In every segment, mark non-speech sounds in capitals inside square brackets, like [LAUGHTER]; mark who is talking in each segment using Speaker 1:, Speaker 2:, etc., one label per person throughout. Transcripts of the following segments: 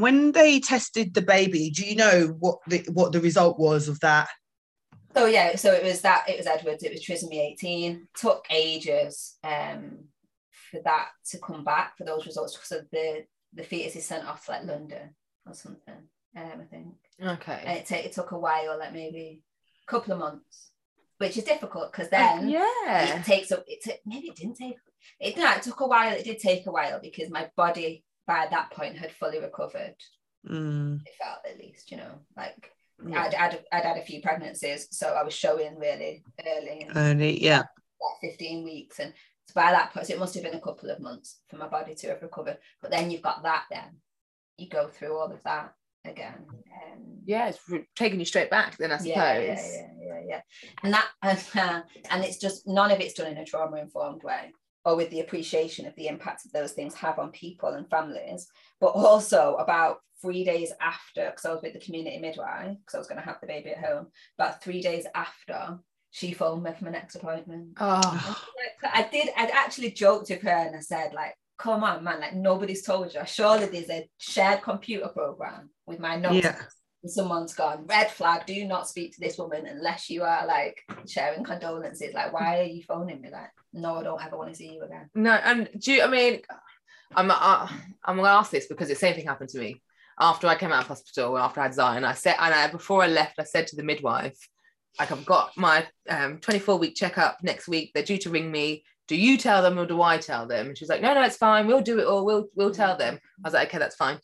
Speaker 1: And when they tested the baby, do you know what the what the result was of that?
Speaker 2: So yeah, so it was that it was Edwards, it was trisomy 18. Took ages um for that to come back for those results because the the fetus is sent off to like London or something. Um, I think.
Speaker 3: Okay.
Speaker 2: And it, t- it took a while, like maybe a couple of months, which is difficult because then
Speaker 3: yeah.
Speaker 2: it takes a it t- maybe it didn't take it no, it took a while. It did take a while because my body by that point had fully recovered.
Speaker 1: Mm.
Speaker 2: It felt at least, you know, like
Speaker 3: Yeah.
Speaker 2: I'd, I'd, I'd had a few pregnancies, so I was showing really early, and
Speaker 1: Only, yeah.
Speaker 2: like 15 weeks. And so by that point, so it must have been a couple of months for my body to have recovered. But then you've got that, then you go through all of that again. Um,
Speaker 3: Yeah, it's re- taking you straight back then, I suppose.
Speaker 2: yeah, yeah, yeah, yeah, yeah. And that, uh, [LAUGHS] and it's just none of it's done in a trauma informed way or with the appreciation of the impact that those things have on people and families, but also about three days after, because I was with the community midwife, because I was going to have the baby at home, about three days after, she phoned me for my next appointment.
Speaker 3: Oh,
Speaker 2: I did, I'd actually joked with her and I said, like, come on, man, like nobody's told you. Surely there's a shared computer program with my notes.
Speaker 1: Yeah.
Speaker 2: Someone's gone, red flag, do not speak to this woman unless you are like sharing condolences. Like, why are you phoning me? Like, no, I don't ever want to see you again.
Speaker 3: no, and do you, I mean, I'm uh, I'm gonna ask this because the same thing happened to me after I came out of hospital after I had Zion. I said, and I, before I left, I said to the midwife, like I've got my um 24 week checkup next week. They're due to ring me. Do you tell them or do I tell them? And she's like, no, no, it's fine. We'll do it all we'll we'll tell them. I was like, okay, that's fine.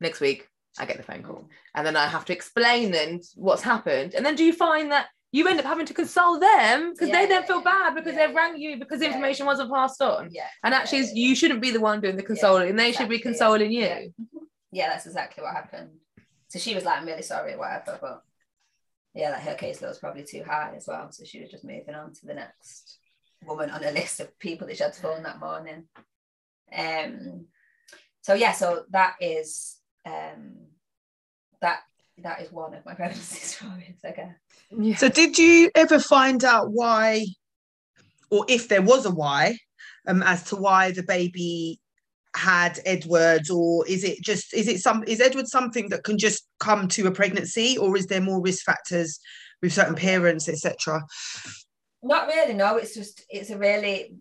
Speaker 3: Next week, I get the phone call, and then I have to explain then what's happened. And then do you find that you end up having to console them because
Speaker 2: Yeah,
Speaker 3: they then feel bad because
Speaker 2: Yeah,
Speaker 3: they've rang you because the information wasn't passed on.
Speaker 2: Yeah.
Speaker 3: And actually, you shouldn't be the one doing the consoling. they should be
Speaker 2: exactly,
Speaker 3: consoling you.
Speaker 2: Yeah. yeah, that's exactly what happened. So she was like, I'm really sorry, whatever. But yeah, like her caseload was probably too high as well. So she was just moving on to the next woman on a list of people that she had to phone that morning. Um so yeah, so that is um that that is one of my pregnancy stories, I guess.
Speaker 3: Yeah.
Speaker 1: So did you ever find out why, or if there was a why, um, as to why the baby had Edwards, or is it just is it some is Edwards something that can just come to a pregnancy, or is there more risk factors with certain parents, etc.?
Speaker 2: Not really, no. It's just it's a really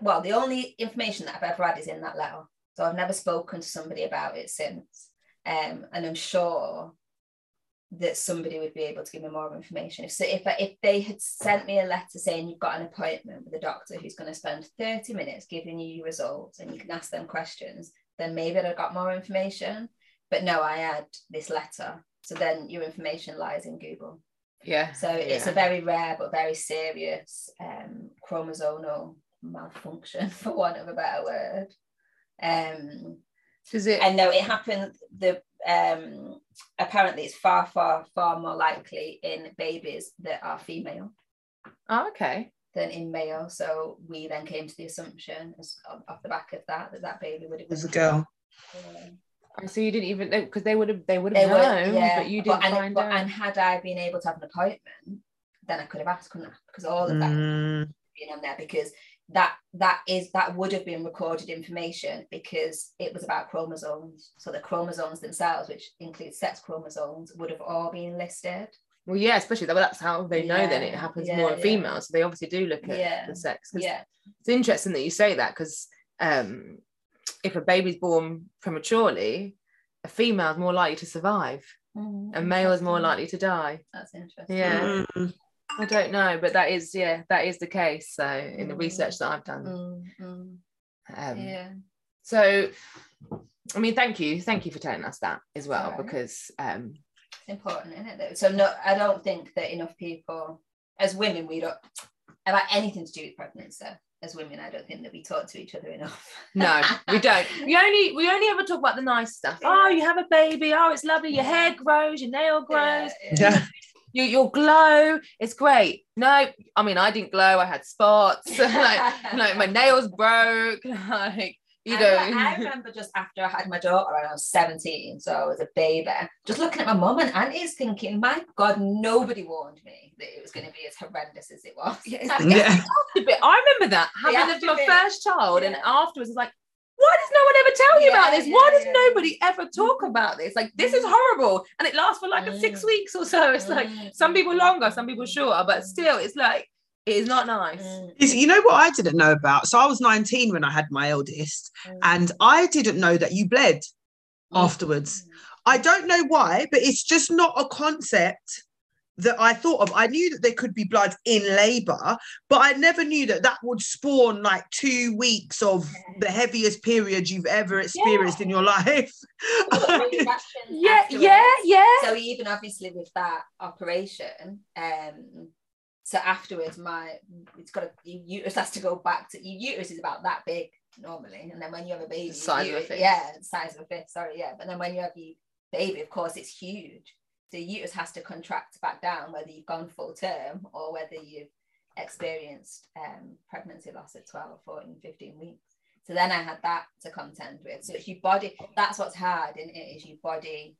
Speaker 2: well. The only information that I've ever had is in that letter, so I've never spoken to somebody about it since. Um, and I'm sure that somebody would be able to give me more information. So, if if they had sent me a letter saying you've got an appointment with a doctor who's going to spend 30 minutes giving you your results and you can ask them questions, then maybe I'd have got more information. But no, I had this letter. So then your information lies in Google.
Speaker 3: Yeah.
Speaker 2: So it's a very rare but very serious um, chromosomal malfunction, [LAUGHS] for want of a better word. Um,
Speaker 3: Is it?
Speaker 2: and no, it happened. The um, apparently it's far, far, far more likely in babies that are female
Speaker 3: oh, okay.
Speaker 2: than in male. So we then came to the assumption, as, off the back of that, that that baby would have
Speaker 1: It was a girl.
Speaker 2: Um,
Speaker 3: So you didn't even know because they would have they would
Speaker 2: They
Speaker 3: have
Speaker 2: would,
Speaker 3: known,
Speaker 2: yeah,
Speaker 3: but you didn't
Speaker 2: and,
Speaker 3: find
Speaker 2: but-
Speaker 3: out.
Speaker 2: And had I been able to have an appointment, then I could have asked, couldn't I? Because all of that
Speaker 1: Mm,
Speaker 2: being on there because that that is that would have been recorded information because it was about chromosomes so the chromosomes themselves which include sex chromosomes would have all been listed
Speaker 3: well, yeah, especially that. That's how they know. Then it happens
Speaker 2: yeah,
Speaker 3: more in
Speaker 2: yeah.
Speaker 3: females, so they obviously do look at
Speaker 2: Yeah,
Speaker 3: the sex. 'Cause
Speaker 2: yeah
Speaker 3: It's interesting that you say that because um, if a baby's born prematurely, a female is more likely to survive. A male is more likely to die.
Speaker 2: that's interesting
Speaker 3: Yeah.
Speaker 1: mm,
Speaker 3: I don't know, but that is yeah, that is the case. So in the research that I've done,
Speaker 2: Mm, mm,
Speaker 3: um,
Speaker 2: yeah
Speaker 3: so I mean, thank you, thank you for telling us that as well,
Speaker 2: Sorry.
Speaker 3: because um,
Speaker 2: it's important isn't it though so no i don't think that enough people as women we don't about anything to do with pregnancy as women i don't think that we talk to each other enough
Speaker 3: no, we [LAUGHS] don't. We only we only ever talk about the nice stuff. Oh, you have a baby. Oh, it's lovely. Your hair grows. Your nail grows.
Speaker 2: Yeah, yeah. [LAUGHS]
Speaker 1: yeah.
Speaker 3: You your glow. It's great. No, I mean I didn't glow. I had spots. [LAUGHS] like like my [LAUGHS] nails broke. [LAUGHS] Like you know.
Speaker 2: like, I remember just after I had my daughter when I was 17, so I was a baby, just looking at my mum and aunties thinking, my God, nobody warned me that it was going to be as horrendous as it was.
Speaker 3: Yeah,
Speaker 1: Yeah.
Speaker 3: a. I remember that having
Speaker 2: have
Speaker 3: the-
Speaker 2: to
Speaker 3: your first child, and
Speaker 2: Yeah.
Speaker 3: afterwards, it's like, why does no one ever tell you
Speaker 2: Yeah,
Speaker 3: about this?
Speaker 2: yeah,
Speaker 3: Why does
Speaker 2: yeah.
Speaker 3: nobody ever talk about this? Like, this is
Speaker 2: Mm.
Speaker 3: horrible. And it lasts for like a six
Speaker 2: Mm.
Speaker 3: weeks or so. [LAUGHS] It's like
Speaker 2: Mm.
Speaker 3: some people longer, some people shorter, but still, it's like, it is not nice.
Speaker 2: Mm.
Speaker 1: Is- You know what I didn't know about? So I was 19 when I had my eldest,
Speaker 2: Mm.
Speaker 1: and I didn't know that you bled afterwards. I don't know why, but it's just not a concept that I thought of. I knew that there could be blood in labor, but I never knew that that would spawn like two weeks of the heaviest period you've ever experienced in your life. [LAUGHS]
Speaker 3: Yeah,
Speaker 2: afterwards.
Speaker 3: yeah, yeah.
Speaker 2: So even obviously with that operation, um, so afterwards, my it's got a your uterus has to go back to your uterus is about that big normally, and then when you have a baby,
Speaker 3: The size
Speaker 2: your
Speaker 3: of a fist.
Speaker 2: yeah, size of a fist. Sorry, yeah, but then when you have your baby, of course, it's huge. Your uterus has to contract back down, whether you've gone full term or whether you've experienced um, pregnancy loss at 12, 14, 15 weeks. So then I had that to contend with. So it's your body, that's what's hard in it is your body,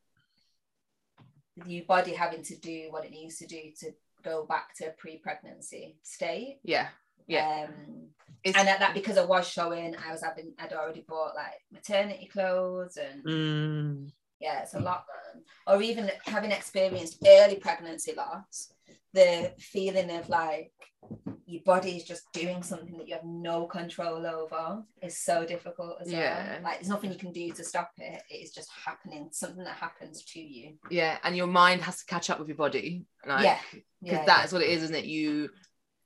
Speaker 2: your body having to do what it needs to do to go back to a pre-pregnancy state.
Speaker 3: Yeah. Yeah.
Speaker 2: Um, and at that because I was showing, I was having, I'd already bought like maternity clothes and
Speaker 1: Mm.
Speaker 2: Yeah, it's a lot. Or even having experienced early pregnancy loss, the feeling of like your body is just doing something that you have no control over is so difficult as
Speaker 3: Yeah.
Speaker 2: well. Like there's nothing you can do to stop it. It is just happening, something that happens to you.
Speaker 3: yeah. And your mind has to catch up with your body. Like,
Speaker 2: Yeah.
Speaker 3: because
Speaker 2: Yeah,
Speaker 3: that's what it is, isn't it? You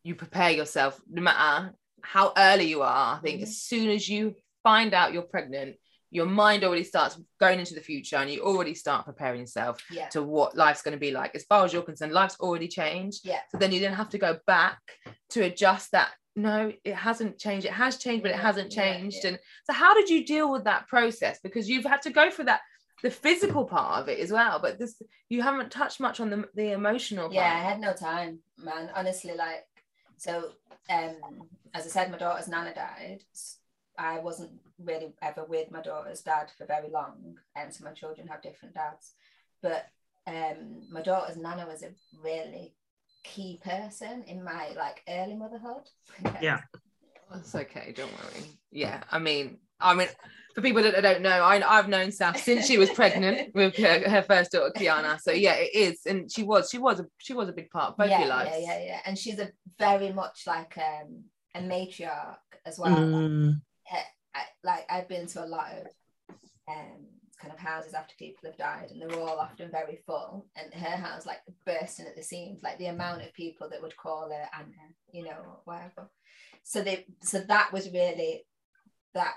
Speaker 3: you prepare yourself no matter how early you are. I think
Speaker 2: Mhm.
Speaker 3: as soon as you find out you're pregnant, your mind already starts going into the future and you already start preparing yourself
Speaker 2: yeah.
Speaker 3: to what life's going to be like. As far as you're concerned, life's already changed.
Speaker 2: Yeah.
Speaker 3: So then you then have to go back to adjust that. No, it hasn't changed. It has changed, but it hasn't changed.
Speaker 2: yeah.
Speaker 3: And so, how did you deal with that process? Because you've had to go through that, the physical part of it as well. But this, you haven't touched much on the the emotional part.
Speaker 2: Yeah, I had no time, man. Honestly, like so um as I said, my daughter's nana died. I wasn't really ever with my daughter's dad for very long. And so my children have different dads. But um my daughter's nana was a really key person in my like early motherhood. [LAUGHS]
Speaker 1: Yeah.
Speaker 3: That's okay. Don't worry. Yeah, I mean, I mean, for people that don't know, I, I've known Saf since she was pregnant [LAUGHS] with her, her first daughter, Kiana. So yeah, it is, and she was, she was, a, she was a big part of both
Speaker 2: yeah,
Speaker 3: your lives.
Speaker 2: yeah, yeah, yeah. And she's a very much like um a matriarch as well.
Speaker 1: Mm.
Speaker 2: I, like I've been to a lot of um kind of houses after people have died and they're all often very full and her house like bursting at the seams like the amount of people that would call her Anna you know whatever. So they so that was really that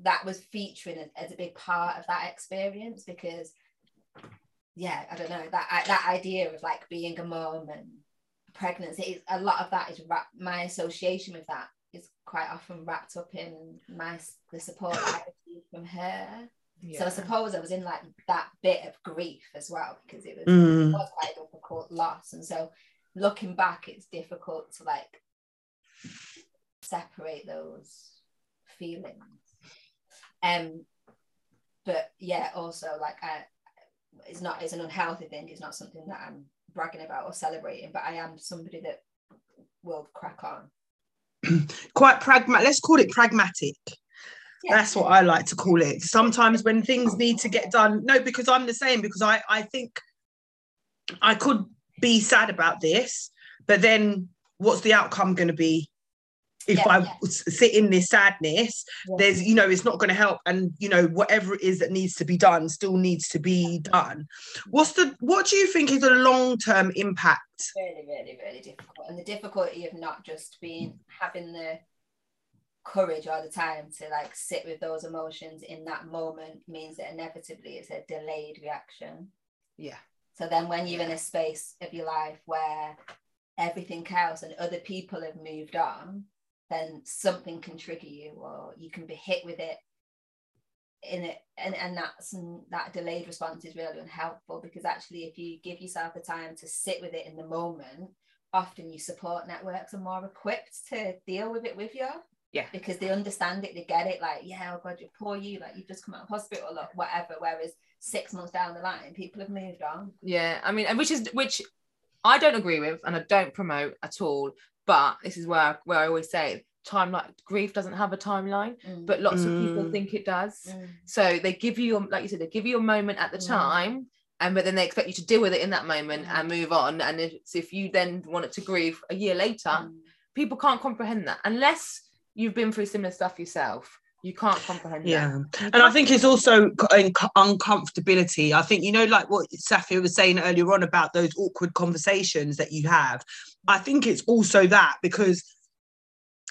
Speaker 2: that was featuring as, as a big part of that experience because yeah I don't know that that idea of like being a mom and pregnancy a lot of that is my association with that is quite often wrapped up in my the support I [LAUGHS] received from her. So I suppose I was in like that bit of grief as well because it was,
Speaker 1: Mm.
Speaker 2: it was quite a difficult loss. And so looking back, it's difficult to like separate those feelings. Um, but yeah, also like I, it's not it's an unhealthy thing. It's not something that I'm bragging about or celebrating. But I am somebody that will crack on. [CLEARS THROAT]
Speaker 1: Quite pragmatic. Let's call it pragmatic.
Speaker 2: Yeah.
Speaker 1: That's what I like to call it. Sometimes when things need to get done, no, because I'm the same, because I, I think I could be sad about this, but then what's the outcome going to be? If
Speaker 2: Yeah,
Speaker 1: I
Speaker 2: yeah.
Speaker 1: sit in this sadness,
Speaker 2: Yeah.
Speaker 1: there's, you know, it's not going to help. And, you know, whatever it is that needs to be done still needs to be done. What's the, what do you think is the long term impact?
Speaker 2: really, really, really difficult. And the difficulty of not just being having the courage all the time to like sit with those emotions in that moment means that inevitably it's a delayed reaction.
Speaker 3: Yeah.
Speaker 2: So then when you're in a space of your life where everything else and other people have moved on, then something can trigger you or you can be hit with it in it and, and that's that delayed response is really unhelpful because actually if you give yourself the time to sit with it in the moment often your support networks are more equipped to deal with it with you
Speaker 3: Yeah.
Speaker 2: because they understand it they get it like yeah oh god you poor you like you've just come out of hospital or whatever whereas six months down the line people have moved on
Speaker 3: Yeah, I mean, and which is which I don't agree with, and I don't promote at all. But this is where I, where I always say, timeline grief doesn't have a timeline
Speaker 2: Mm.
Speaker 3: but lots of people
Speaker 1: Mm.
Speaker 3: think it does
Speaker 2: Mm.
Speaker 3: so they give you like you said they give you a moment at the
Speaker 2: Mm.
Speaker 3: time and but then they expect you to deal with it in that moment
Speaker 2: Mm.
Speaker 3: and move on and if, if you then want it to grieve a year later
Speaker 2: Mm.
Speaker 3: people can't comprehend that unless you've been through similar stuff yourself you can't comprehend
Speaker 1: Yeah.
Speaker 3: that
Speaker 1: And I think it's also c- unco- uncomfortability. I think, you know, like what Safia was saying earlier on about those awkward conversations that you have. I think it's also that because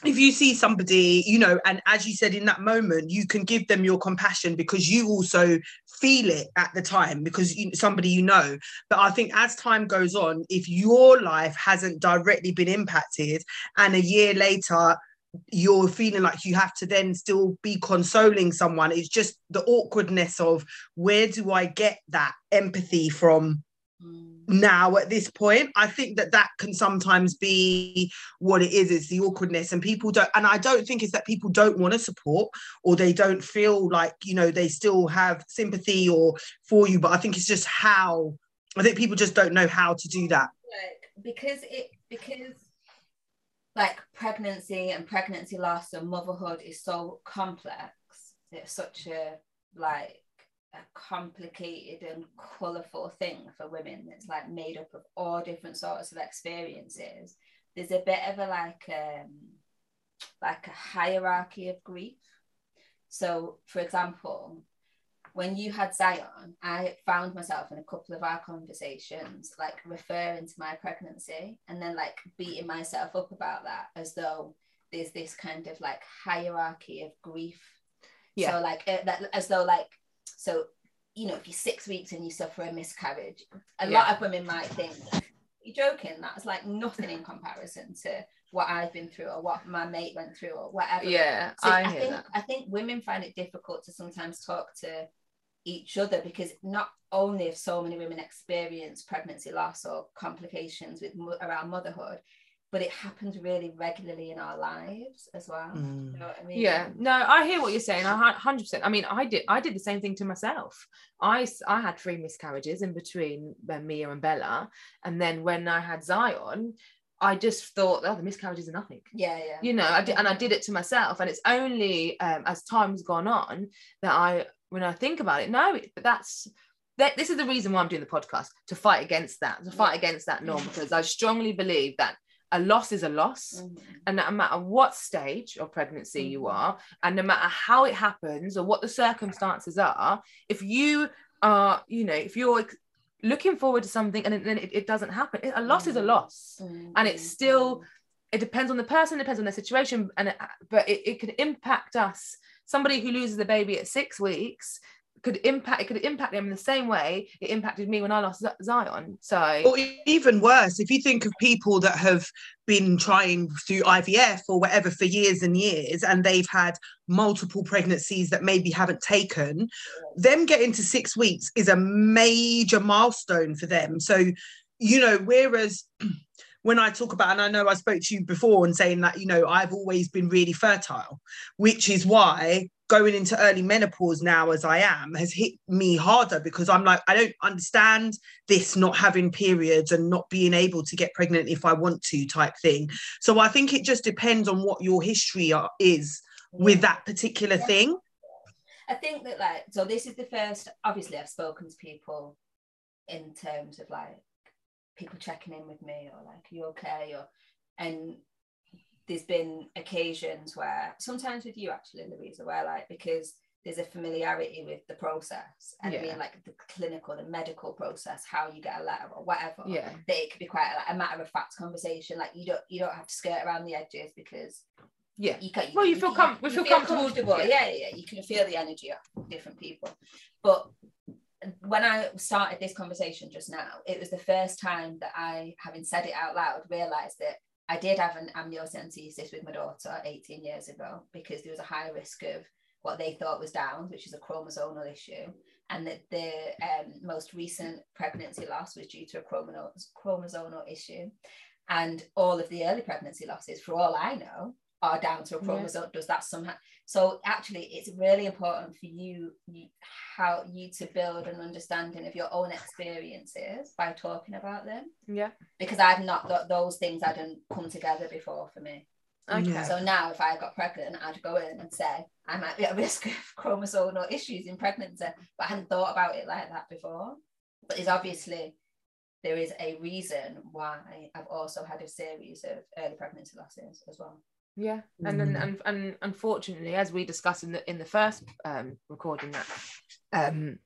Speaker 1: if you see somebody, you know, and as you said in that moment, you can give them your compassion because you also feel it at the time because you, somebody you know. But I think as time goes on, if your life hasn't directly been impacted and a year later you're feeling like you have to then still be consoling someone, it's just the awkwardness of where do I get that empathy from.
Speaker 2: Mm.
Speaker 1: now at this point i think that that can sometimes be what it is it's the awkwardness and people don't and i don't think it's that people don't want to support or they don't feel like you know they still have sympathy or for you but i think it's just how i think people just don't know how to do that.
Speaker 2: Like because it because like pregnancy and pregnancy loss and motherhood is so complex it's such a like a complicated and colorful thing for women it's like made up of all different sorts of experiences there's a bit of a like um like a hierarchy of grief so for example when you had Zion, I found myself in a couple of our conversations like referring to my pregnancy and then like beating myself up about that as though there's this kind of like hierarchy of grief.
Speaker 3: Yeah.
Speaker 2: So like uh, that as though like so you know if you're six weeks and you suffer a miscarriage, a lot of women might think you're joking. That's like nothing in comparison to what I've been through or what my mate went through or whatever.
Speaker 3: yeah
Speaker 2: So
Speaker 3: i
Speaker 2: I,
Speaker 3: hear
Speaker 2: think
Speaker 3: that
Speaker 2: I think women find it difficult to sometimes talk to each other because not only have so many women experienced pregnancy loss or complications with around motherhood, but it happens really regularly in our lives as well.
Speaker 1: Mm.
Speaker 2: You know what I mean?
Speaker 3: yeah no i hear what you're saying i 100% i mean i did i did the same thing to myself I I had three miscarriages in between uh, mia and bella and then when i had zion i just thought oh the miscarriages are nothing
Speaker 2: Yeah, yeah.
Speaker 3: you know I did, and i did it to myself and it's only um, as time's gone on that i when i think about it no but that's that this is the reason why i'm doing the podcast to fight against that to fight against that norm because i strongly believe that a loss is a loss
Speaker 2: Mhm.
Speaker 3: and no matter what stage of pregnancy you
Speaker 2: Mhm.
Speaker 3: are and no matter how it happens or what the circumstances are if you are you know if you're looking forward to something and then it, it doesn't happen a loss is a
Speaker 2: Mhm.
Speaker 3: loss and it's still- it depends on the person depends on their situation and it, but it, it could impact us somebody who loses a baby at six weeks could impact it could impact them in the same way it impacted me when i lost zion. So
Speaker 1: or even worse if you think of people that have been trying through ivf or whatever for years and years and they've had multiple pregnancies that maybe haven't taken them getting to six weeks is a major milestone for them. So you know whereas [CLEARS THROAT] when i talk about and i know i spoke to you before and saying that you know i've always been really fertile which is why going into early menopause now as i am has hit me harder because i'm like i don't understand this not having periods and not being able to get pregnant if I want to type thing. So I think it just depends on what your history are, is with that particular thing.
Speaker 2: I think that like so this is the first obviously I've spoken to people in terms of like people checking in with me or like you okay or and there's been occasions where sometimes with you actually Louisa where like because there's a familiarity with the process and I mean like the clinical the medical process how you get a letter or whatever
Speaker 3: yeah
Speaker 2: that it could be quite like a matter of fact conversation like you don't you don't have to skirt around the edges because
Speaker 3: yeah
Speaker 2: you can
Speaker 3: Well, you feel com- we
Speaker 2: you
Speaker 3: feel comfortable-
Speaker 2: comfortable.
Speaker 3: yeah.
Speaker 2: Yeah. yeah, yeah. You can feel the energy of different people. But when I started this conversation just now, it was the first time that I, having said it out loud, realised that I did have an amniocentesis with my daughter 18 years ago because there was a high risk of what they thought was Downs, which is a chromosomal issue, and that the um, most recent pregnancy loss was due to a chromosomal chromosomal issue, and all of the early pregnancy losses, for all I know, are down to a
Speaker 3: Yeah.
Speaker 2: chromosome. Does that somehow? So actually, it's really important for you, you how you to build an understanding of your own experiences by talking about them
Speaker 3: yeah
Speaker 2: because I've not th- those things hadn't come together before for me.
Speaker 3: Okay.
Speaker 1: Yeah.
Speaker 2: So now, if I got pregnant, I'd go in and say I might be at [LAUGHS] risk of chromosomal issues in pregnancy, but I hadn't thought about it like that before. But there's obviously there is a reason why I've also had a series of early pregnancy losses as well.
Speaker 3: Yeah, and then
Speaker 1: Mm.
Speaker 3: and, and unfortunately, as we discussed in the in the first um, recording, that um,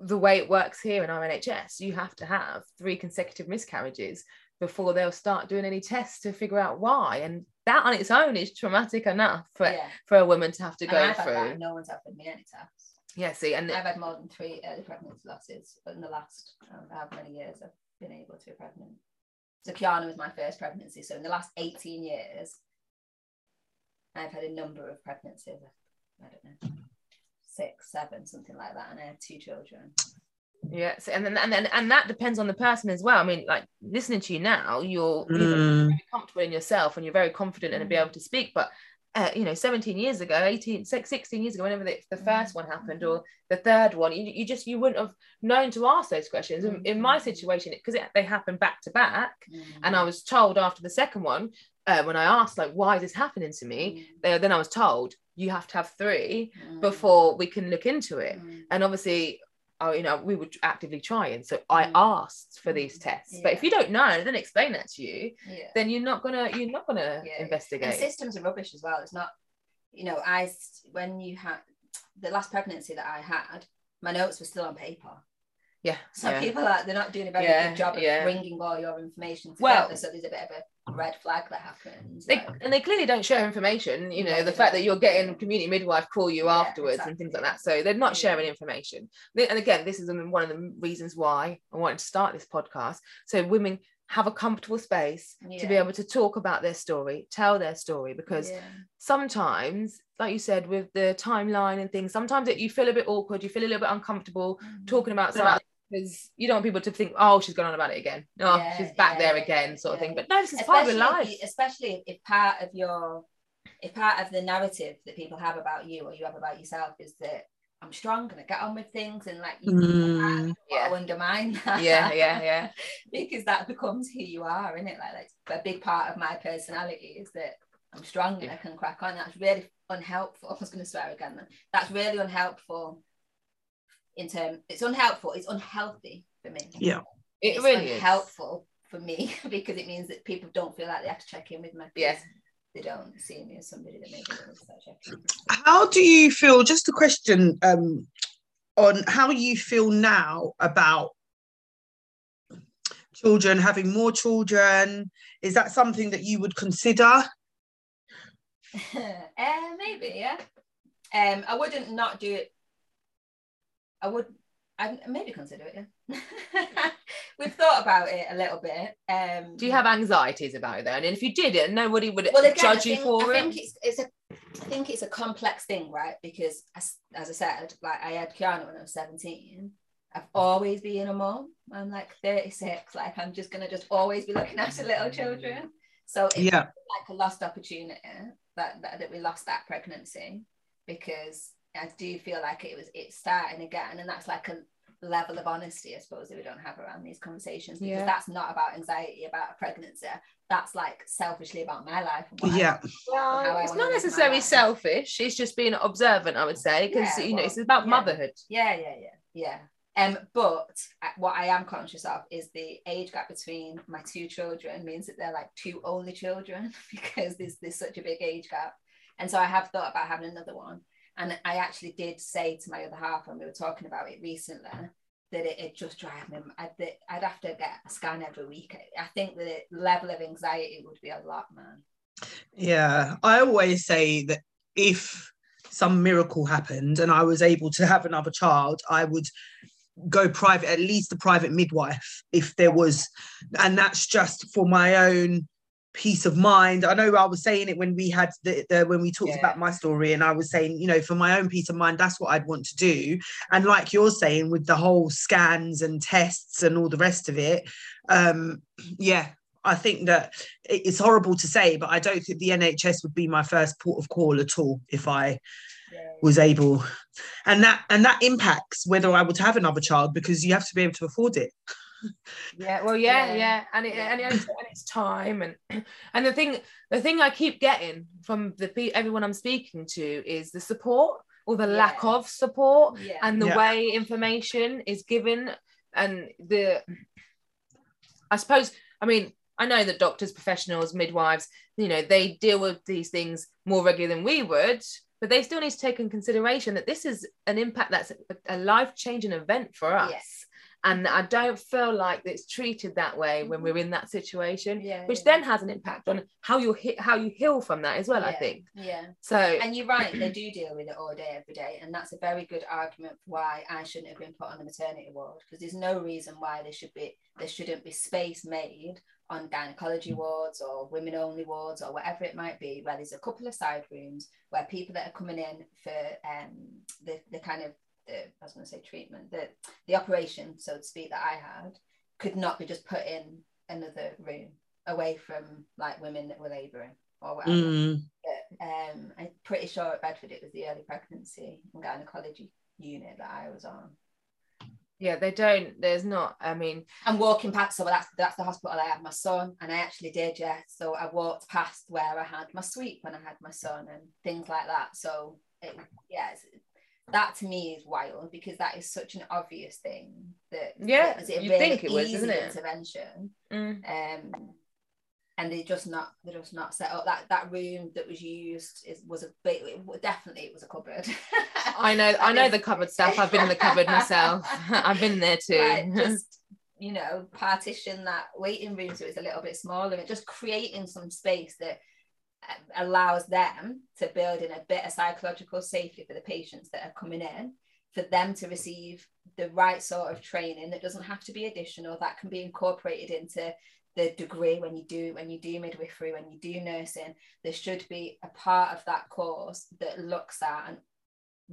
Speaker 3: the way it works here in our NHS, you have to have three consecutive miscarriages before they'll start doing any tests to figure out why, and that on its own is traumatic enough for
Speaker 2: yeah,
Speaker 3: for a woman to have to
Speaker 2: and
Speaker 3: go
Speaker 2: I've had
Speaker 3: through.
Speaker 2: that. No one's offered me any tests.
Speaker 3: Yeah, see, and
Speaker 2: I've had more than three early pregnancy losses in the last um, how many years I've been able to be pregnant. So Kiana was my first pregnancy. So in the last 18 years, I've had a number of pregnancies. I don't know, six, seven, something like that, and I have two children.
Speaker 3: yeah, so, and then and then and that depends on the person as well. I mean, like listening to you now, you're, you're
Speaker 1: Mm.
Speaker 3: very comfortable in yourself and you're very confident and be
Speaker 2: Mm.
Speaker 3: able to speak but uh, you know 17 years ago 18 16 years ago whenever the, the first one happened or the third one you, you just you wouldn't have known to ask those questions in, in my situation because they happened back to back and i was told after the second one uh, when i asked like why is this happening to me uh, then i was told you have to have three
Speaker 2: Mm.
Speaker 3: before we can look into it
Speaker 2: Mm.
Speaker 3: and obviously oh, you know, we were actively trying. So I
Speaker 2: Mm.
Speaker 3: asked for these tests. But if you don't know, then explain that to you,
Speaker 2: yeah.
Speaker 3: then you're not gonna you're not gonna
Speaker 2: Yeah.
Speaker 3: investigate.
Speaker 2: And systems are rubbish as well. It's not, you know, I when you had the last pregnancy that I had, my notes were still on paper.
Speaker 3: yeah.
Speaker 2: So
Speaker 3: yeah.
Speaker 2: people are they're not doing a very
Speaker 3: Yeah,
Speaker 2: good job of
Speaker 3: yeah.
Speaker 2: bringing all your information together.
Speaker 3: Well-
Speaker 2: so there's a bit of a red flag that happens.
Speaker 3: They,
Speaker 2: like-
Speaker 3: and they clearly don't share information, you know, the fact that you're getting community midwife call you
Speaker 2: Yeah,
Speaker 3: afterwards and things like that. So they're not
Speaker 2: Yeah.
Speaker 3: sharing information. And again, this is one of the reasons why I wanted to start this podcast. So women have a comfortable space to be able to talk about their story, tell their story, because
Speaker 2: yeah.
Speaker 3: sometimes, like you said, with the timeline and things, sometimes it, you feel a bit awkward, you feel a little bit uncomfortable mm-hmm. talking about something because you don't want people to think, oh, she's gone on about it again. Oh,
Speaker 2: Yeah,
Speaker 3: she's back there again, sort of thing. But no, this is part of
Speaker 2: especially
Speaker 3: your
Speaker 2: if
Speaker 3: life.
Speaker 2: you- especially if part of your if part of the narrative that people have about you or you have about yourself is that I'm strong and I get on with things and like you
Speaker 1: Mm.
Speaker 3: Yeah.
Speaker 2: yeah. undermine that. [LAUGHS]
Speaker 3: Yeah, yeah, yeah. [LAUGHS]
Speaker 2: because that becomes who you are, isn't it? Like, like a big part of my personality is that I'm strong and
Speaker 3: Yeah.
Speaker 2: I can crack on. That's really unhelpful. [LAUGHS] I was going to swear again. Then. That's really unhelpful. In term, it's unhelpful. It's unhealthy for me.
Speaker 1: Yeah.
Speaker 3: It
Speaker 2: it's
Speaker 3: really is.
Speaker 2: unhelpful for me [LAUGHS] because it means that people don't feel like they have to check in with me. 'cause
Speaker 3: Yeah.
Speaker 2: They don't see me as somebody that maybe doesn't start.
Speaker 1: How do you feel? Just a question um, on how you feel now about children having more children. Is that something that you would consider? [LAUGHS]
Speaker 2: uh, maybe, yeah. Um, I wouldn't not do it. I would. I maybe consider it. Yeah. [LAUGHS] We've thought about it a little bit. Um,
Speaker 3: Do you have anxieties about it though? And if you did it, nobody would
Speaker 2: well, again,
Speaker 3: judge
Speaker 2: I
Speaker 3: you
Speaker 2: think,
Speaker 3: for
Speaker 2: I
Speaker 3: it.
Speaker 2: think it's it's a I think it's a complex thing, right? Because as, as I said, like I had Kiana when I was 17. I've always been a mom. I'm like 36. Like I'm just gonna just always be looking after little children. So it's
Speaker 1: Yeah.
Speaker 2: like a lost opportunity that, that that we lost that pregnancy because I do feel like it was it's starting again, and that's like a level of honesty, I suppose, that we don't have around these conversations because
Speaker 3: Yeah.
Speaker 2: that's not about anxiety about a pregnancy. That's like selfishly about my life. and what I
Speaker 1: Yeah.
Speaker 3: Well, it's not necessarily selfish. It's just being observant, I would say, because
Speaker 2: Yeah,
Speaker 3: you know it's about
Speaker 2: yeah.
Speaker 3: motherhood.
Speaker 2: Yeah, yeah, yeah, yeah. Um, but uh, what I am conscious of is the age gap between my two children means that they're like two only children [LAUGHS] because there's there's such a big age gap, and so I have thought about having another one. And I actually did say to my other half when we were talking about it recently that it, it just drive me. I'd, I'd have to get a scan every week. I think the level of anxiety would be a lot, man.
Speaker 1: Yeah, I always say that if some miracle happened and I was able to have another child, I would go private, at least a private midwife, if there was, and that's just for my own peace of mind. I know I was saying it when we had the, the when we talked
Speaker 3: Yeah.
Speaker 1: about my story, and I was saying, you know, for my own peace of mind, that's what I'd want to do. And like you're saying, with the whole scans and tests and all the rest of it, um, yeah, I think that it's horrible to say, but I don't think the NHS would be my first port of call at all if I
Speaker 2: Yeah.
Speaker 1: was able. And that and that impacts whether I would have another child because you have to be able to afford it.
Speaker 3: Yeah well [LAUGHS] yeah
Speaker 2: Yeah.
Speaker 3: yeah, and it
Speaker 2: Yeah.
Speaker 3: and, it's, and it's time and [CLEARS THROAT] and the thing the thing i keep getting from the pe- everyone i'm speaking to is the support or the lack of support
Speaker 2: yeah
Speaker 3: and the
Speaker 1: Yeah.
Speaker 3: way information is given and the i suppose i mean i know that doctors professionals midwives you know they deal with these things more regularly than we would but they still need to take in consideration that this is an impact that's a, a life-changing event for us
Speaker 2: Yes.
Speaker 3: And i don't feel like it's treated that way when we're in that situation
Speaker 2: yeah
Speaker 3: which
Speaker 2: yeah.
Speaker 3: then has an impact on how you hit how you heal from that as well i think.
Speaker 2: yeah.
Speaker 3: So
Speaker 2: and you're right they do deal with it all day every day and that's a very good argument for why i shouldn't have been put on the maternity ward because there's no reason why there should be there shouldn't be space made on gynecology wards or women only wards or whatever it might be where there's a couple of side rooms where people that are coming in for um the, the kind of I was going to say treatment the the operation so to speak that I had could not be just put in another room away from like women that were labouring or whatever
Speaker 1: Mm.
Speaker 2: but, um, I'm pretty sure at Bedford it was the early pregnancy and gynecology unit that I was on.
Speaker 3: yeah they don't there's not i mean
Speaker 2: I'm walking past, so that's that's the hospital I had my son, and I actually did, yeah. So I walked past where I had my suite when I had my son and things like that. So it, yeah, it's, that to me is wild because that is such an obvious thing that
Speaker 3: Yeah,
Speaker 2: that is a
Speaker 3: you'd
Speaker 2: really
Speaker 3: think it was,
Speaker 2: easy
Speaker 3: isn't it?
Speaker 2: intervention.
Speaker 3: mm.
Speaker 2: um and they're just not they're just not set up that that room that was used is was a bit it, definitely it was a cupboard [LAUGHS]
Speaker 3: I know, I know the cupboard stuff. I've been in the cupboard myself. [LAUGHS] I've been there too.
Speaker 2: Like, [LAUGHS] just you know partition that waiting room so it's a little bit smaller and just creating some space that allows them to build in a bit of psychological safety for the patients that are coming in for them to receive the right sort of training that doesn't have to be additional that can be incorporated into the degree when you do when you do midwifery when you do nursing. There should be a part of that course that looks at and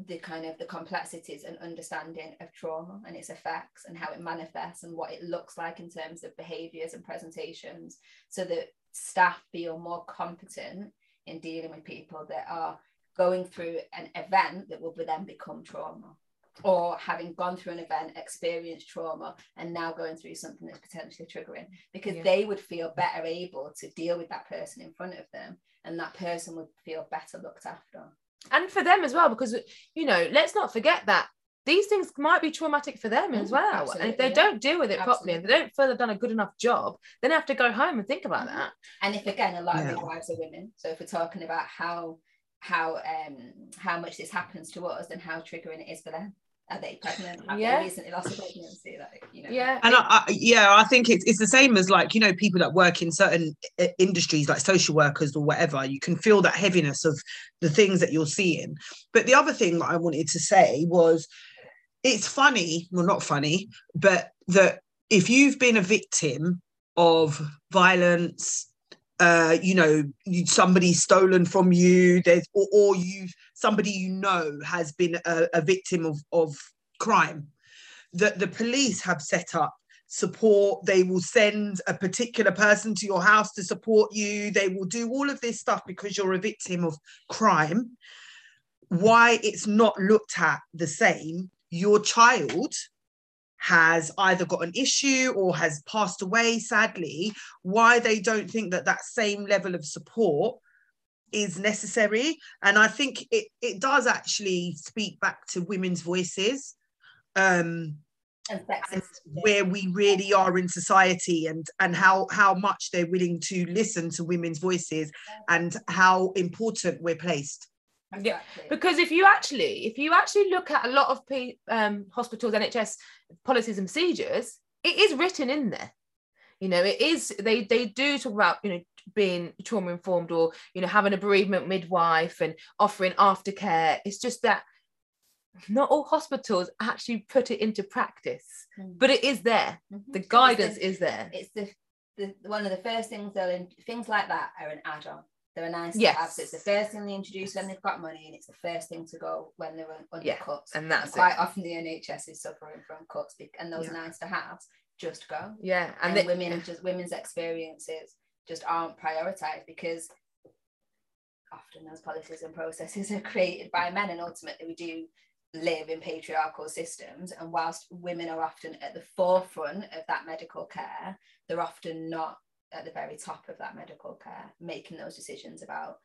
Speaker 2: the kind of the complexities and understanding of trauma and its effects and how it manifests and what it looks like in terms of behaviors and presentations so that staff feel more competent in dealing with people that are going through an event that will then become trauma or having gone through an event experienced trauma and now going through something that's potentially triggering because
Speaker 3: Yeah.
Speaker 2: they would feel better able to deal with that person in front of them and that person would feel better looked after
Speaker 3: and for them as well, because you know, let's not forget that these things might be traumatic for them as
Speaker 2: Mm,
Speaker 3: well. and if they
Speaker 2: yeah.
Speaker 3: don't deal with it properly and they don't feel they've done a good enough job, then they have to go home and think about
Speaker 2: Mhm.
Speaker 3: that.
Speaker 2: and if again a lot
Speaker 1: Yeah.
Speaker 2: of midwives are women so if we're talking about how how um how much this happens to us then how triggering it is for them are they pregnant have
Speaker 3: Yeah.
Speaker 2: they recently lost a pregnancy like you know
Speaker 3: Yeah.
Speaker 1: And I, I, yeah, I think it's it's the same as like you know people that work in certain industries like social workers or whatever. You can feel that heaviness of the things that you're seeing. But the other thing that I wanted to say was, it's funny, well not funny, but that if you've been a victim of violence, uh, you know, you, somebody's stolen from you, there's or, or you somebody you know has been a, a victim of of crime that the police have set up support. They will send a particular person to your house to support you. They will do all of this stuff because you're a victim of crime. Why it's not looked at the same your child has either got an issue or has passed away sadly why they don't think that that same level of support is necessary. And i think it, it does actually speak back to women's voices um where we really are in society and and how how much they're willing to listen to women's voices and how important we're placed
Speaker 3: Yeah,
Speaker 2: Exactly.
Speaker 3: because if you actually if you actually look at a lot of P, um, hospitals nhs policies and procedures it is written in there you know it is they they do talk about you know being trauma informed or you know having a bereavement midwife and offering aftercare it's just that not all hospitals actually put it into practice
Speaker 2: Mm.
Speaker 3: but it is there
Speaker 2: Mhm.
Speaker 3: the guidance
Speaker 2: the-
Speaker 3: is there
Speaker 2: it's the, the one of the first things they'll in, things like that are an add-on they're a nice
Speaker 3: Yes.
Speaker 2: to have. So it's the first thing they introduce when they've got money and it's the first thing to go when they're un- under
Speaker 3: Yeah,
Speaker 2: cuts.
Speaker 3: and that's
Speaker 2: quite
Speaker 3: it.
Speaker 2: often the nhs is suffering from cuts and those
Speaker 1: Yeah.
Speaker 2: nice to have just go.
Speaker 3: Yeah
Speaker 2: and,
Speaker 3: and, they,
Speaker 2: women just women's experiences just aren't prioritized because often those policies and processes are created by men and ultimately we do live in patriarchal systems. And whilst women are often at the forefront of that medical care they're often not at the very top of that medical care making those decisions about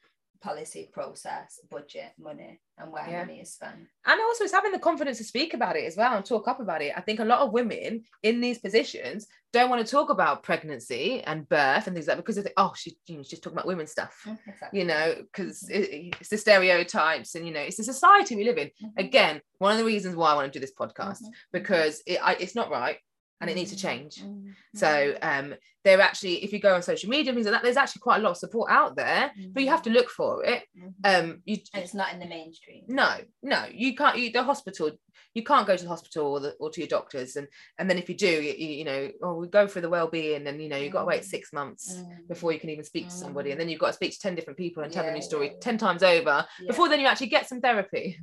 Speaker 2: policy process budget money and where
Speaker 3: Yeah.
Speaker 2: money is spent.
Speaker 3: And also it's having the confidence to speak about it as well and talk up about it. I think a lot of women in these positions don't want to talk about pregnancy and birth and things like that because they think oh she, you know, she's just talking about women's stuff.
Speaker 2: Exactly.
Speaker 3: You know because it, it's the stereotypes and you know it's the society we live in.
Speaker 2: Mhm.
Speaker 3: again one of the reasons why i want to do this podcast
Speaker 2: Mhm.
Speaker 3: because it, I, it's not right and it needs to
Speaker 2: Mhm.
Speaker 3: change
Speaker 2: Mhm.
Speaker 3: so um they're actually if you go on social media things like that there's actually quite a lot of support out there but you have to look for it
Speaker 2: Mhm.
Speaker 3: um you
Speaker 2: and it's not in the mainstream
Speaker 3: no no you can't you the hospital you can't go to the hospital or, the, or to your doctors and and then if you do you, you know oh we go for the well-being and you know you've got to wait
Speaker 2: Mm.
Speaker 3: six months
Speaker 2: Mm.
Speaker 3: before you can even speak to somebody
Speaker 2: Mm.
Speaker 3: and then you've got to speak to 10 different people and tell them your story
Speaker 2: yeah, yeah.
Speaker 3: 10 times over
Speaker 2: Yeah.
Speaker 3: before then you actually get some therapy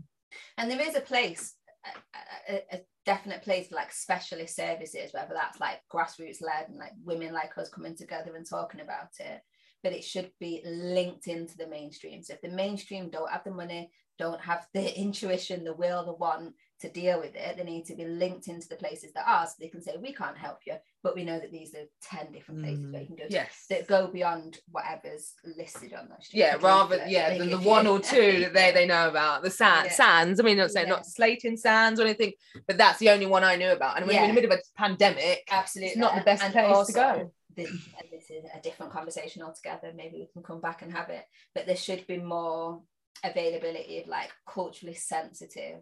Speaker 2: and there is a place a, a, a definite place for like specialist services whether that's like grassroots led and like women like us coming together and talking about it but it should be linked into the mainstream. So if the mainstream don't have the money don't have the [LAUGHS] intuition the will the want to deal with it they need to be linked into the places that are so they can say we can't help you but we know that these are 10 different places where you mm, can go to
Speaker 3: yes.
Speaker 2: that go beyond whatever's listed on that street.
Speaker 3: yeah rather yeah than the [LAUGHS] one or two that they they know about. The sand
Speaker 2: Yeah.
Speaker 3: Sands i mean not saying
Speaker 2: Yeah.
Speaker 3: not slating Sands or anything but that's the only one i knew about. And when you're in the middle of a pandemic
Speaker 2: absolutely
Speaker 3: it's not the best
Speaker 2: And
Speaker 3: place to go
Speaker 2: and this is a different conversation altogether maybe we can come back and have it but there should be more availability of like culturally sensitive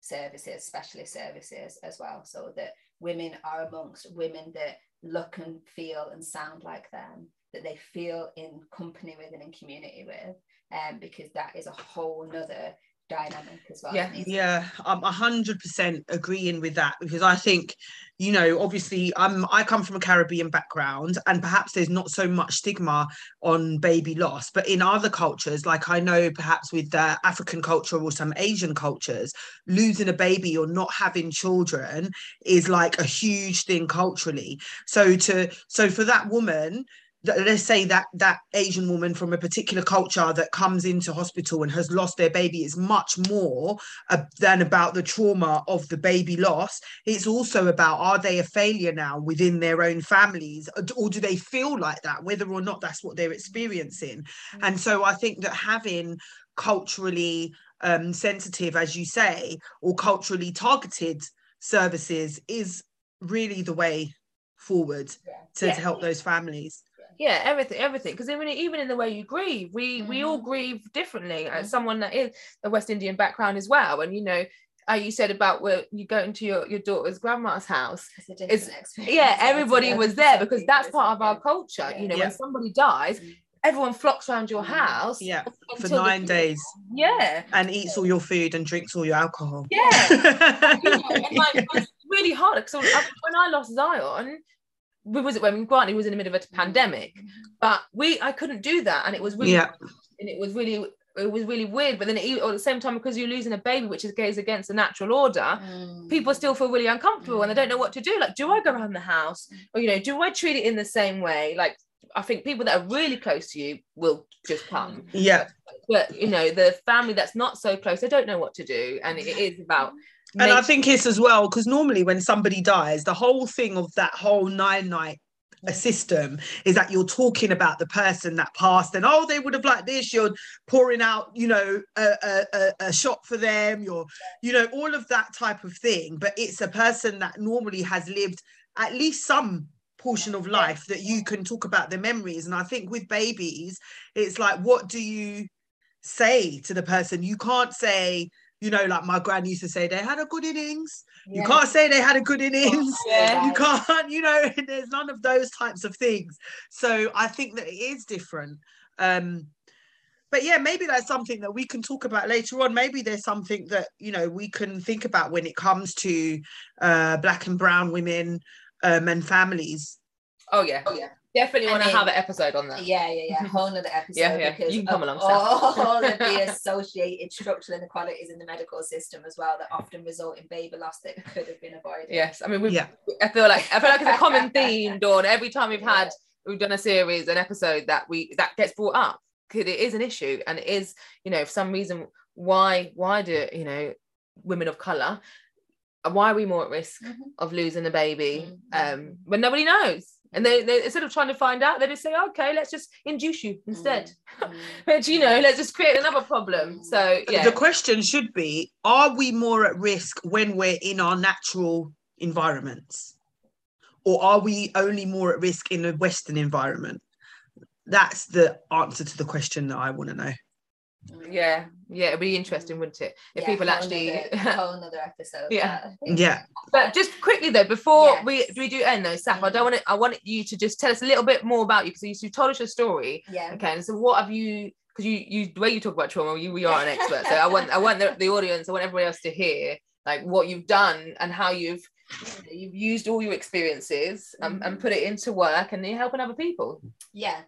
Speaker 2: services specialist services as well so that women are amongst women that look and feel and sound like them that they feel in company with and in community with um, because that is a whole nother dynamic as well
Speaker 3: Yeah.
Speaker 2: It needs to-
Speaker 1: Yeah, I'm hundred percent agreeing with that because I think, you know, obviously I'm I come from a Caribbean background and perhaps there's not so much stigma on baby loss, but in other cultures, like I know perhaps with the African culture or some Asian cultures, losing a baby or not having children is like a huge thing culturally. So to so for that woman let's say that that asian woman from a particular culture that comes into hospital and has lost their baby is much more uh, than about the trauma of the baby loss. It's also about are they a failure now within their own families? Or do they feel like that whether or not that's what they're experiencing? And so i think that having culturally um, sensitive as you say or culturally targeted services is really the way forward
Speaker 2: Yeah.
Speaker 1: to,
Speaker 3: Yeah.
Speaker 1: to help those families
Speaker 3: yeah everything everything. Because even even in the way you grieve we we all
Speaker 2: Mhm.
Speaker 3: grieve differently as
Speaker 2: Mhm.
Speaker 3: someone that is a west indian background as well. And you know uh, you said about where you go into your, your daughter's grandma's house.
Speaker 2: It's
Speaker 3: yeah [LAUGHS] everybody was there because that's part of our culture you know
Speaker 1: Yeah.
Speaker 3: when somebody dies
Speaker 2: Mm.
Speaker 3: everyone flocks around your
Speaker 2: Mm.
Speaker 3: house
Speaker 1: yeah. For nine days.
Speaker 3: Yeah.
Speaker 1: And eats all your food and drinks all your alcohol.
Speaker 3: Yeah. [LAUGHS] You know, like it's really hard because when I lost Zion, we was it when granted he was in the middle of a pandemic, but we I couldn't do that, and it was really
Speaker 1: Yeah.
Speaker 3: and it was really it was really weird. But then it, at the same time, because you're losing a baby, which is goes against the natural order,
Speaker 2: Mm.
Speaker 3: people still feel really uncomfortable and they don't know what to do. Like, do I go around the house, or you know, do I treat it in the same way? Like, I think people that are really close to you will just come
Speaker 1: yeah
Speaker 3: but you know the family that's not so close they don't know what to do and it is about
Speaker 1: and i think it's as well because normally when somebody dies the whole thing of that whole nine night a system is that you're talking about the person that passed and oh they would have liked this you're pouring out you know a, a, a- a shot for them you're you know all of that type of thing. But it's a person that normally has lived at least some portion of life that you can talk about their memories. And i think with babies it's like what do you say to the person? You can't say you know like my gran used to say they had a good innings. You can't say they had a good innings. [LAUGHS]
Speaker 3: Yeah.
Speaker 1: you can't you know [LAUGHS] there's none of those types of things. So i think that it is different. Um but yeah maybe that's something that we can talk about later on. Maybe there's something that you know we can think about when it comes to uh black and brown women um and families.
Speaker 3: Oh yeah
Speaker 2: Oh, yeah.
Speaker 3: Definitely want to have an episode on that
Speaker 2: Yeah, yeah, yeah. [LAUGHS] Whole nother episode
Speaker 3: Yeah, yeah.
Speaker 2: because
Speaker 3: You can come along,
Speaker 2: all [LAUGHS] of the associated structural inequalities in the medical system as well that often result in baby loss that could have been avoided.
Speaker 3: yes i mean we
Speaker 1: Yeah.
Speaker 3: i feel like i feel like it's a common [LAUGHS] theme dawn every time we've had we've done a series an episode that we that gets brought up because it is an issue and it is you know for some reason why why do you know women of color why are we more at risk
Speaker 2: Mhm.
Speaker 3: of losing a baby
Speaker 2: Mhm.
Speaker 3: um when nobody knows and they, they instead of trying to find out they just say okay let's just induce you instead
Speaker 2: Mm. [LAUGHS]
Speaker 3: but you know let's just create another problem so yeah
Speaker 1: The question should be Are we more at risk when we're in our natural environments? Or are we only more at risk in a Western environment? That's the answer to the question that I want to know.
Speaker 3: yeah yeah it'd be interesting wouldn't it if
Speaker 2: Yeah,
Speaker 3: people
Speaker 2: whole
Speaker 3: actually
Speaker 2: nother- [LAUGHS] whole another episode
Speaker 3: Yeah.
Speaker 2: that,
Speaker 1: Yeah.
Speaker 3: But just quickly though, before
Speaker 2: Yes.
Speaker 3: we we do end though, Saf, I mm-hmm. don't want to. I want you to just tell us a little bit more about you because you told us your story.
Speaker 2: yeah
Speaker 3: Okay, and so what have you? Because you you the way you talk about trauma, you we are an [LAUGHS] expert. So I want I want the, the audience, I want everybody else to hear like what you've done and how you've you've used all your experiences and, and mm-hmm. put it into work and you're helping other people.
Speaker 2: Yeah.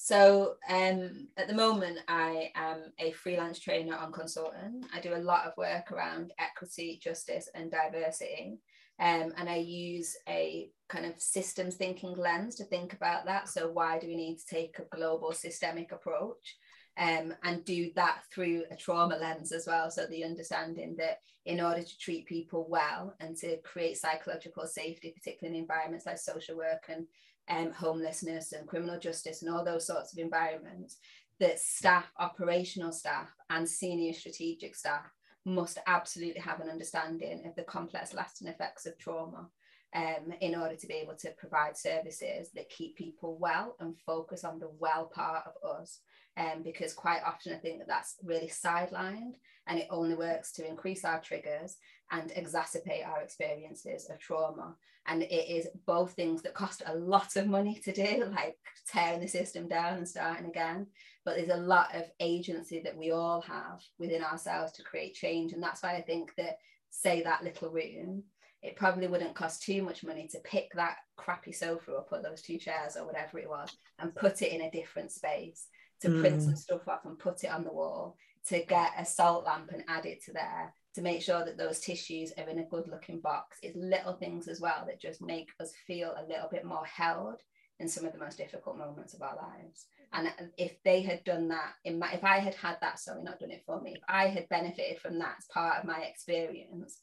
Speaker 2: So um, at the moment, I am a freelance trainer and consultant. I do a lot of work around equity, justice, and diversity. Um, and I use a kind of systems thinking lens to think about that. So, why do we need to take a global systemic approach? Um, and do that through a trauma lens as well. So, the understanding that in order to treat people well and to create psychological safety, particularly in environments like social work and um, homelessness and criminal justice and all those sorts of environments, that staff, operational staff, and senior strategic staff must absolutely have an understanding of the complex lasting effects of trauma um, in order to be able to provide services that keep people well and focus on the well part of us. Um, because quite often I think that that's really sidelined and it only works to increase our triggers and exacerbate our experiences of trauma. And it is both things that cost a lot of money to do, [LAUGHS] like tearing the system down and starting again. But there's a lot of agency that we all have within ourselves to create change. And that's why I think that, say, that little room, it probably wouldn't cost too much money to pick that crappy sofa or put those two chairs or whatever it was and put it in a different space to print
Speaker 1: Mm.
Speaker 2: some stuff off and put it on the wall, to get a salt lamp and add it to there, to make sure that those tissues are in a good looking box. It's little things as well that just make us feel a little bit more held in some of the most difficult moments of our lives. And if they had done that, in my, if I had had that, sorry, not done it for me, if I had benefited from that as part of my experience,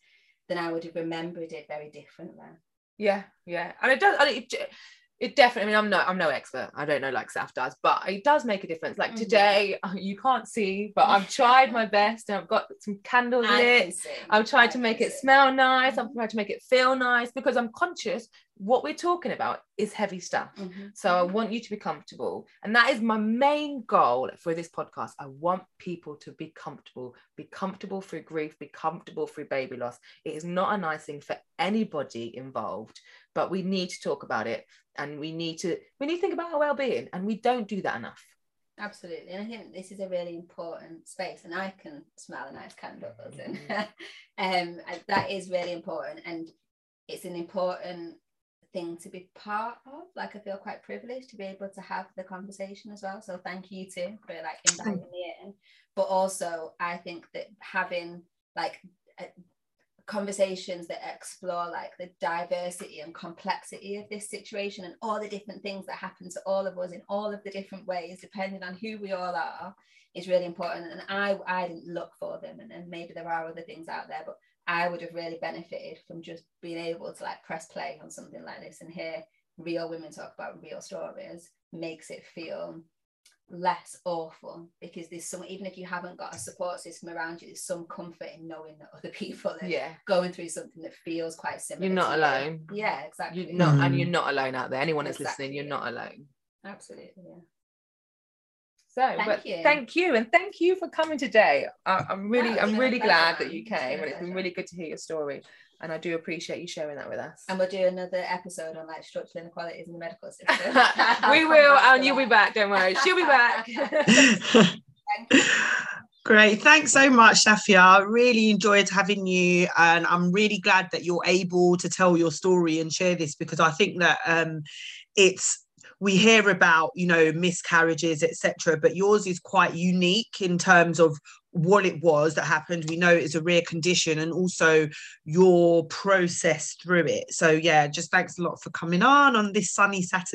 Speaker 2: then I would have remembered it very differently.
Speaker 3: Yeah, yeah, and it does. And it, it definitely. I mean, I'm no, I'm no expert. I don't know like Saf does, but it does make a difference. Like
Speaker 2: Mhm.
Speaker 3: today, [LAUGHS] you can't see, but I've tried my best, and I've got some candles
Speaker 2: I
Speaker 3: lit. I've tried
Speaker 2: I
Speaker 3: to make
Speaker 2: can
Speaker 3: it smell nice. I've
Speaker 2: Mhm.
Speaker 3: tried to make it feel nice because I'm conscious what we're talking about is heavy stuff.
Speaker 2: Mhm.
Speaker 3: So I want you to be comfortable. And that is my main goal for this podcast. I want people to be comfortable, be comfortable through grief, be comfortable through baby loss. It is not a nice thing for anybody involved, but we need to talk about it and we need to we need to think about our well-being and we don't do that enough.
Speaker 2: Absolutely. And I think this is a really important space and I can smell a nice candle and [LAUGHS] um and that is really important and it's an important thing to be part of. Like I feel quite privileged to be able to have the conversation as well. So thank you too for like inviting me in. But also I think that having like a, conversations that explore like the diversity and complexity of this situation and all the different things that happen to all of us in all of the different ways depending on who we all are is really important and i i didn't look for them and, and maybe there are other things out there but i would have really benefited from just being able to like press play on something like this and hear real women talk about real stories makes it feel less awful because there's some even if you haven't got a support system around you there's some comfort in knowing that other [LAUGHS] people are
Speaker 3: Yeah.
Speaker 2: going through something that feels quite similar
Speaker 3: You're not
Speaker 2: to you.
Speaker 3: alone.
Speaker 2: yeah exactly
Speaker 3: You're not and
Speaker 1: Mm.
Speaker 3: you're not alone out there. Anyone that's
Speaker 2: Exactly.
Speaker 3: listening, you're not alone.
Speaker 2: absolutely yeah
Speaker 3: So,
Speaker 2: Thank
Speaker 3: but
Speaker 2: you.
Speaker 3: thank you, and thank you for coming today. I, I'm really,
Speaker 2: it's
Speaker 3: I'm
Speaker 2: been a
Speaker 3: really glad that you came,
Speaker 2: a
Speaker 3: and it's been really good to hear your story. And I do appreciate you sharing that with us.
Speaker 2: and we'll do another episode on like structural inequalities in the medical system [LAUGHS]
Speaker 3: we will, and you'll be back. Don't worry, she'll be back. [LAUGHS] [LAUGHS]
Speaker 2: Thank.
Speaker 1: Great. Thanks so much, Safia. I really enjoyed having you. And I'm really glad that you're able to tell your story and share this because I think that um, it's, we hear about, you know, miscarriages, etc., but yours is quite unique in terms of what it was that happened. We know it's a rare condition and also your process through it. So, yeah, just thanks a lot for coming on on this sunny Saturday.